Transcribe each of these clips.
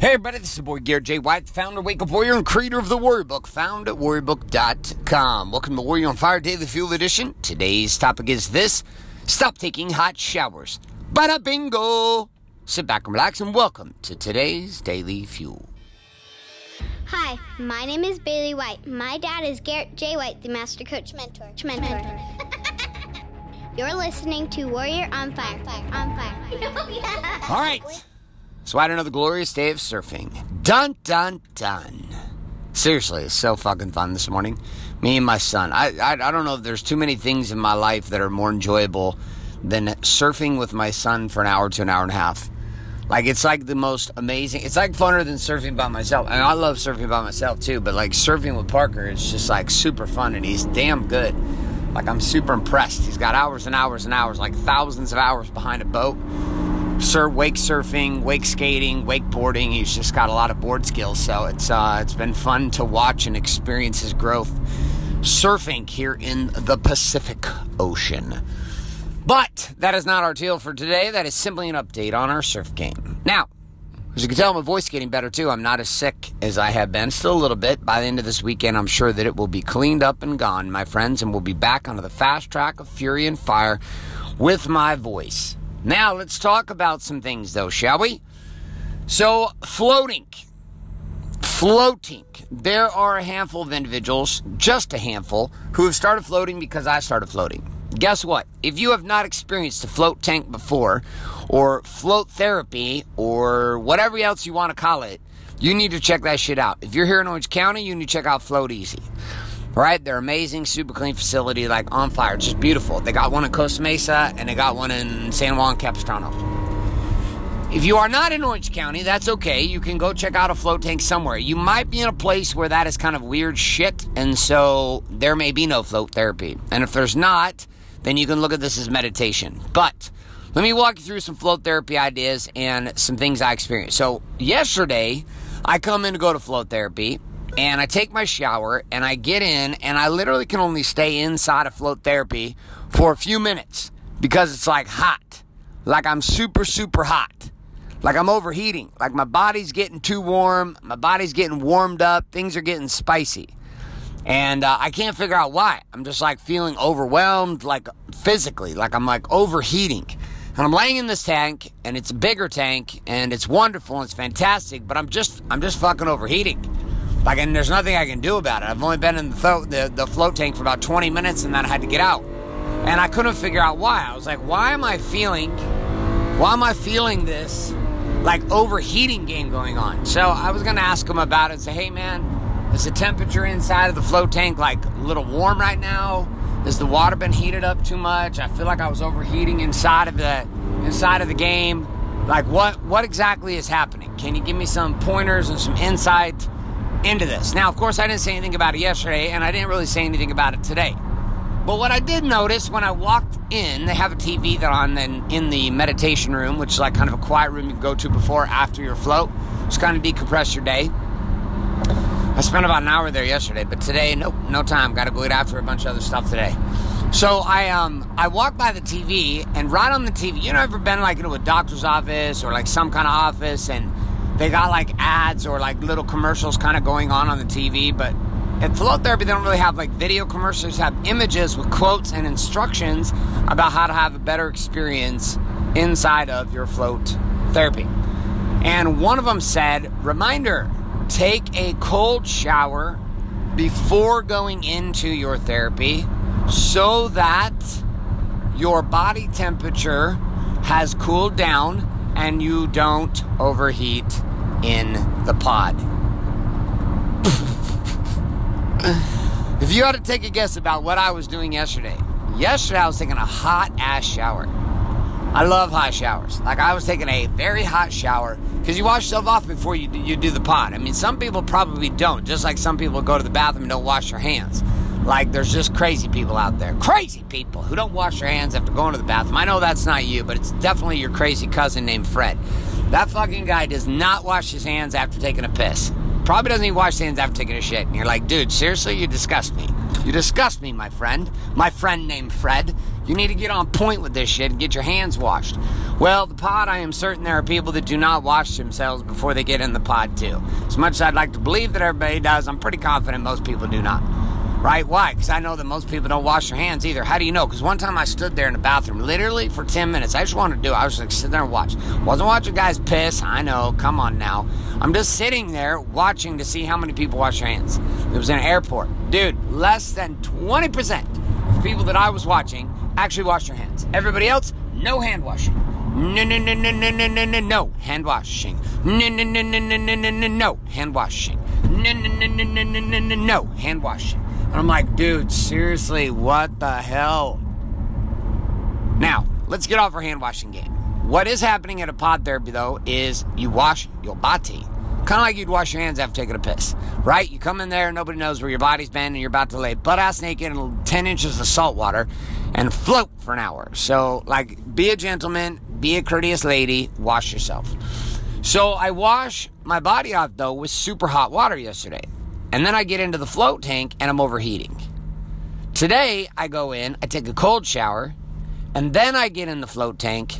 Hey everybody, this is your boy Garrett J. White, founder, Wake Up Warrior, and creator of the Warrior Book, found at warriorbook.com. Welcome to Warrior on Fire Daily Fuel Edition. Today's topic is this Stop taking hot showers. Bada bingo! Sit back and relax and welcome to today's Daily Fuel. Hi, my name is Bailey White. My dad is Garrett J. White, the Master Coach Mentor. Mentor. You're listening to Warrior on Fire. On Fire. All right. So I had another glorious day of surfing. Dun dun dun. Seriously, it's so fucking fun this morning. Me and my son. I, I I don't know if there's too many things in my life that are more enjoyable than surfing with my son for an hour to an hour and a half. Like it's like the most amazing. It's like funner than surfing by myself. And I love surfing by myself too. But like surfing with Parker, it's just like super fun, and he's damn good. Like I'm super impressed. He's got hours and hours and hours, like thousands of hours behind a boat sur- wake surfing, wake skating, wakeboarding. He's just got a lot of board skills, so it's uh, it's been fun to watch and experience his growth surfing here in the Pacific Ocean. But that is not our deal for today. That is simply an update on our surf game. Now, as you can tell, my voice getting better too. I'm not as sick as I have been. Still a little bit. By the end of this weekend, I'm sure that it will be cleaned up and gone, my friends, and we'll be back onto the fast track of fury and fire with my voice. Now, let's talk about some things, though, shall we? So, floating. Floating. There are a handful of individuals, just a handful, who have started floating because I started floating. Guess what? If you have not experienced a float tank before, or float therapy, or whatever else you want to call it, you need to check that shit out. If you're here in Orange County, you need to check out Float Easy. Right? They're amazing, super clean facility, like on fire, just beautiful. They got one in Costa Mesa and they got one in San Juan Capistrano. If you are not in Orange County, that's okay. You can go check out a float tank somewhere. You might be in a place where that is kind of weird shit, and so there may be no float therapy. And if there's not, then you can look at this as meditation. But let me walk you through some float therapy ideas and some things I experienced. So, yesterday, I come in to go to float therapy, and I take my shower, and I get in, and I literally can only stay inside of float therapy for a few minutes because it's like hot. Like I'm super, super hot. Like I'm overheating. Like my body's getting too warm. My body's getting warmed up. Things are getting spicy. And uh, I can't figure out why. I'm just like feeling overwhelmed, like physically, like I'm like overheating. And I'm laying in this tank, and it's a bigger tank, and it's wonderful, and it's fantastic. But I'm just, I'm just fucking overheating. Like, and there's nothing I can do about it. I've only been in the, th- the the float tank for about 20 minutes, and then I had to get out. And I couldn't figure out why. I was like, why am I feeling, why am I feeling this, like overheating game going on? So I was gonna ask him about it and say, hey man, is the temperature inside of the float tank like a little warm right now? Has the water been heated up too much? I feel like I was overheating inside of the inside of the game. Like what what exactly is happening? Can you give me some pointers and some insight into this? Now, of course, I didn't say anything about it yesterday, and I didn't really say anything about it today. But what I did notice when I walked in, they have a TV that on in, in the meditation room, which is like kind of a quiet room you go to before after your float. Just kind of decompress your day. I spent about an hour there yesterday, but today, nope, no time. Got to go eat after a bunch of other stuff today. So I um I walked by the TV, and right on the TV, you know, ever been like into a doctor's office or like some kind of office, and they got like ads or like little commercials kind of going on on the TV, but at Float Therapy, they don't really have like video commercials, they have images with quotes and instructions about how to have a better experience inside of your float therapy. And one of them said, reminder, take a cold shower before going into your therapy so that your body temperature has cooled down and you don't overheat in the pod. if you had to take a guess about what I was doing yesterday, yesterday I was taking a hot ass shower. I love hot showers. Like I was taking a very hot shower because you wash yourself off before you you do the pod. I mean, some people probably don't. Just like some people go to the bathroom and don't wash their hands. Like there's just crazy people out there, crazy people who don't wash their hands after going to the bathroom. I know that's not you, but it's definitely your crazy cousin named Fred. That fucking guy does not wash his hands after taking a piss. Probably doesn't even wash his hands after taking a shit. And you're like, dude, seriously, you disgust me. You disgust me, my friend. My friend named Fred. You need to get on point with this shit and get your hands washed. Well, the pod, I am certain there are people that do not wash themselves before they get in the pod, too. As much as I'd like to believe that everybody does, I'm pretty confident most people do not. Right? Why? Because I know that most people don't wash their hands either. How do you know? Because one time I stood there in the bathroom, literally for 10 minutes. I just wanted to do it. I was like sitting there and watch. Wasn't watching guys piss. I know. Come on now. I'm just sitting there watching to see how many people wash their hands. It was in an airport. Dude, less than 20% of people that I was watching actually washed their hands. Everybody else, no hand washing. No, no, no, no, no, no, no, no, no, hand washing. No, no, no, no, no, no, no, no, no, hand washing. No, no, no, no, no, no, no, no, no, hand washing. And I'm like, dude, seriously, what the hell? Now, let's get off our hand washing game. What is happening at a pod therapy, though, is you wash your body. Kind of like you'd wash your hands after taking a piss, right? You come in there, nobody knows where your body's been, and you're about to lay butt ass naked in 10 inches of salt water and float for an hour. So, like, be a gentleman, be a courteous lady, wash yourself. So, I wash my body off, though, with super hot water yesterday. And then I get into the float tank and I'm overheating. Today, I go in, I take a cold shower, and then I get in the float tank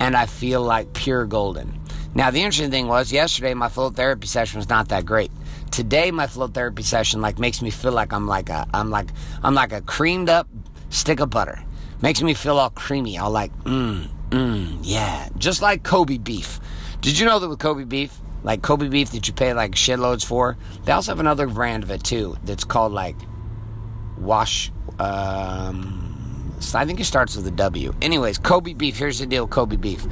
and I feel like pure golden. Now, the interesting thing was yesterday my float therapy session was not that great. Today, my float therapy session like makes me feel like I'm like a I'm like I'm like a creamed up stick of butter. Makes me feel all creamy, all like mmm mmm yeah, just like Kobe beef. Did you know that with Kobe beef, like Kobe beef that you pay like shitloads for, they also have another brand of it too that's called like Wash. Um, I think it starts with a W. Anyways, Kobe beef. Here's the deal: Kobe beef.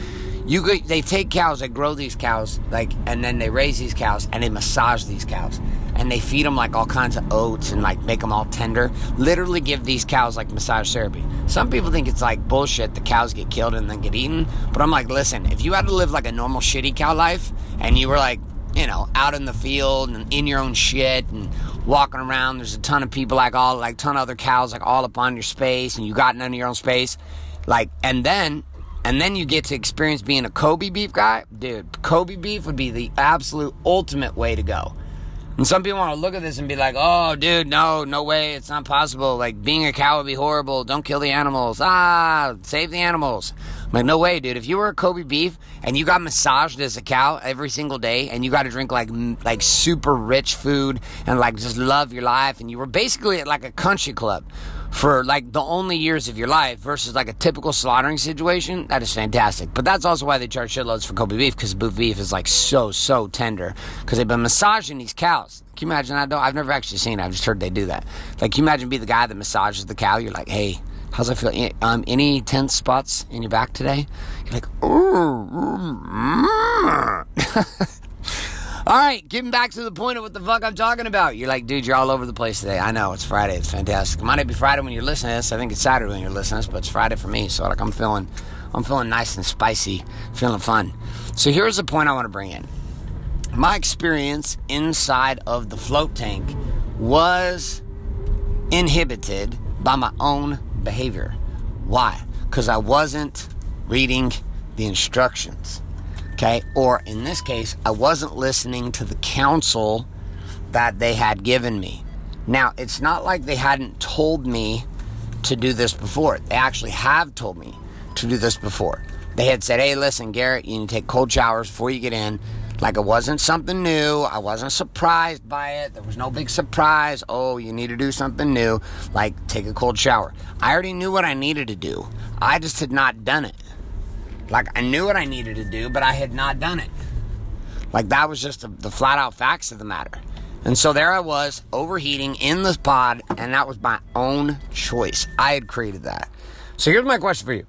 You go, they take cows, they grow these cows, like, and then they raise these cows and they massage these cows, and they feed them like all kinds of oats and like make them all tender. Literally give these cows like massage therapy. Some people think it's like bullshit. The cows get killed and then get eaten, but I'm like, listen, if you had to live like a normal shitty cow life and you were like, you know, out in the field and in your own shit and walking around, there's a ton of people like all like ton of other cows like all up on your space and you got none of your own space, like, and then and then you get to experience being a Kobe beef guy, dude, Kobe beef would be the absolute ultimate way to go. And some people want to look at this and be like, oh, dude, no, no way, it's not possible. Like, being a cow would be horrible. Don't kill the animals. Ah, save the animals. I'm like, no way, dude. If you were a Kobe beef and you got massaged as a cow every single day and you got to drink like like super rich food and like just love your life and you were basically at like a country club for like the only years of your life versus like a typical slaughtering situation, that is fantastic. But that's also why they charge shitloads for Kobe beef because beef is like so, so tender because they've been massaging these cows. Can you imagine? I don't, I've never actually seen it. I've just heard they do that. Like, can you imagine be the guy that massages the cow? You're like, hey, how's it feel? Um, any tense spots in your back today? You're like, All right, getting back to the point of what the fuck I'm talking about. You're like, dude, you're all over the place today. I know, it's Friday. It's fantastic. It might not be Friday when you're listening to this. I think it's Saturday when you're listening to this, but it's Friday for me. So, like, I'm feeling, I'm feeling nice and spicy, feeling fun. So, here's the point I want to bring in. My experience inside of the float tank was inhibited by my own behavior. Why? Because I wasn't reading the instructions. Okay? Or in this case, I wasn't listening to the counsel that they had given me. Now, it's not like they hadn't told me to do this before. They actually have told me to do this before. They had said, hey, listen, Garrett, you need to take cold showers before you get in. Like it wasn't something new. I wasn't surprised by it. There was no big surprise. Oh, you need to do something new. Like take a cold shower. I already knew what I needed to do. I just had not done it. Like I knew what I needed to do, but I had not done it. Like that was just the, the flat out facts of the matter. And so there I was, overheating in this pod, and that was my own choice. I had created that. So here's my question for you.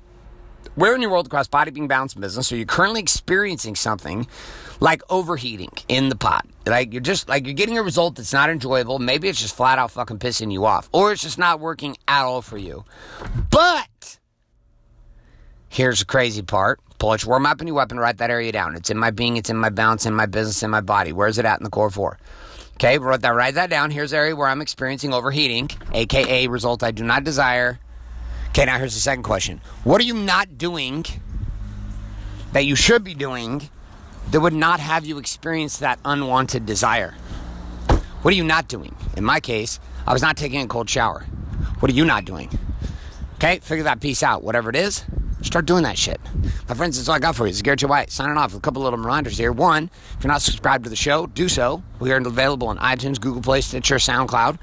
Where in your world class bodybuilding balance business are you currently experiencing something like overheating in the pot? Like you're just like you're getting a result that's not enjoyable. Maybe it's just flat out fucking pissing you off, or it's just not working at all for you. But Here's the crazy part. Pull out your warm up and your weapon, write that area down. It's in my being, it's in my balance, in my business, in my body. Where's it at in the core four? Okay, wrote that, write that down. Here's the area where I'm experiencing overheating, aka result I do not desire. Okay, now here's the second question. What are you not doing that you should be doing that would not have you experience that unwanted desire? What are you not doing? In my case, I was not taking a cold shower. What are you not doing? Okay, figure that piece out. Whatever it is, Start doing that shit. My friends, that's all I got for you. This is Garrett J. White signing off with a couple little reminders here. One, if you're not subscribed to the show, do so. We are available on iTunes, Google Play, Stitcher, SoundCloud.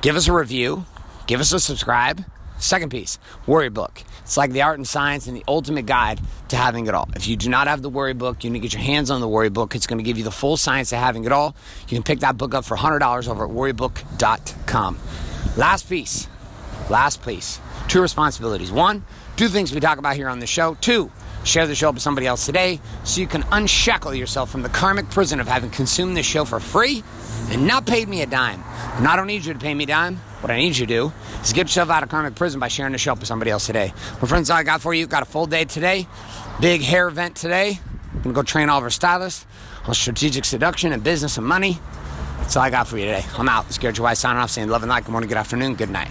Give us a review. Give us a subscribe. Second piece, Warrior Book. It's like the art and science and the ultimate guide to having it all. If you do not have the Warrior Book, you need to get your hands on the Warrior Book. It's going to give you the full science of having it all. You can pick that book up for $100 over at warriorbook.com. Last piece, last piece. Two responsibilities. One, do things we talk about here on the show. Two, share the show with somebody else today so you can unshackle yourself from the karmic prison of having consumed this show for free and not paid me a dime. And I don't need you to pay me a dime. What I need you to do is get yourself out of karmic prison by sharing the show with somebody else today. My friends, all I got for you, got a full day today. Big hair event today. I'm gonna go train all of our stylists on strategic seduction and business and money. That's all I got for you today. I'm out. It's Garrett White signing off saying love and light. Good morning, good afternoon, good night.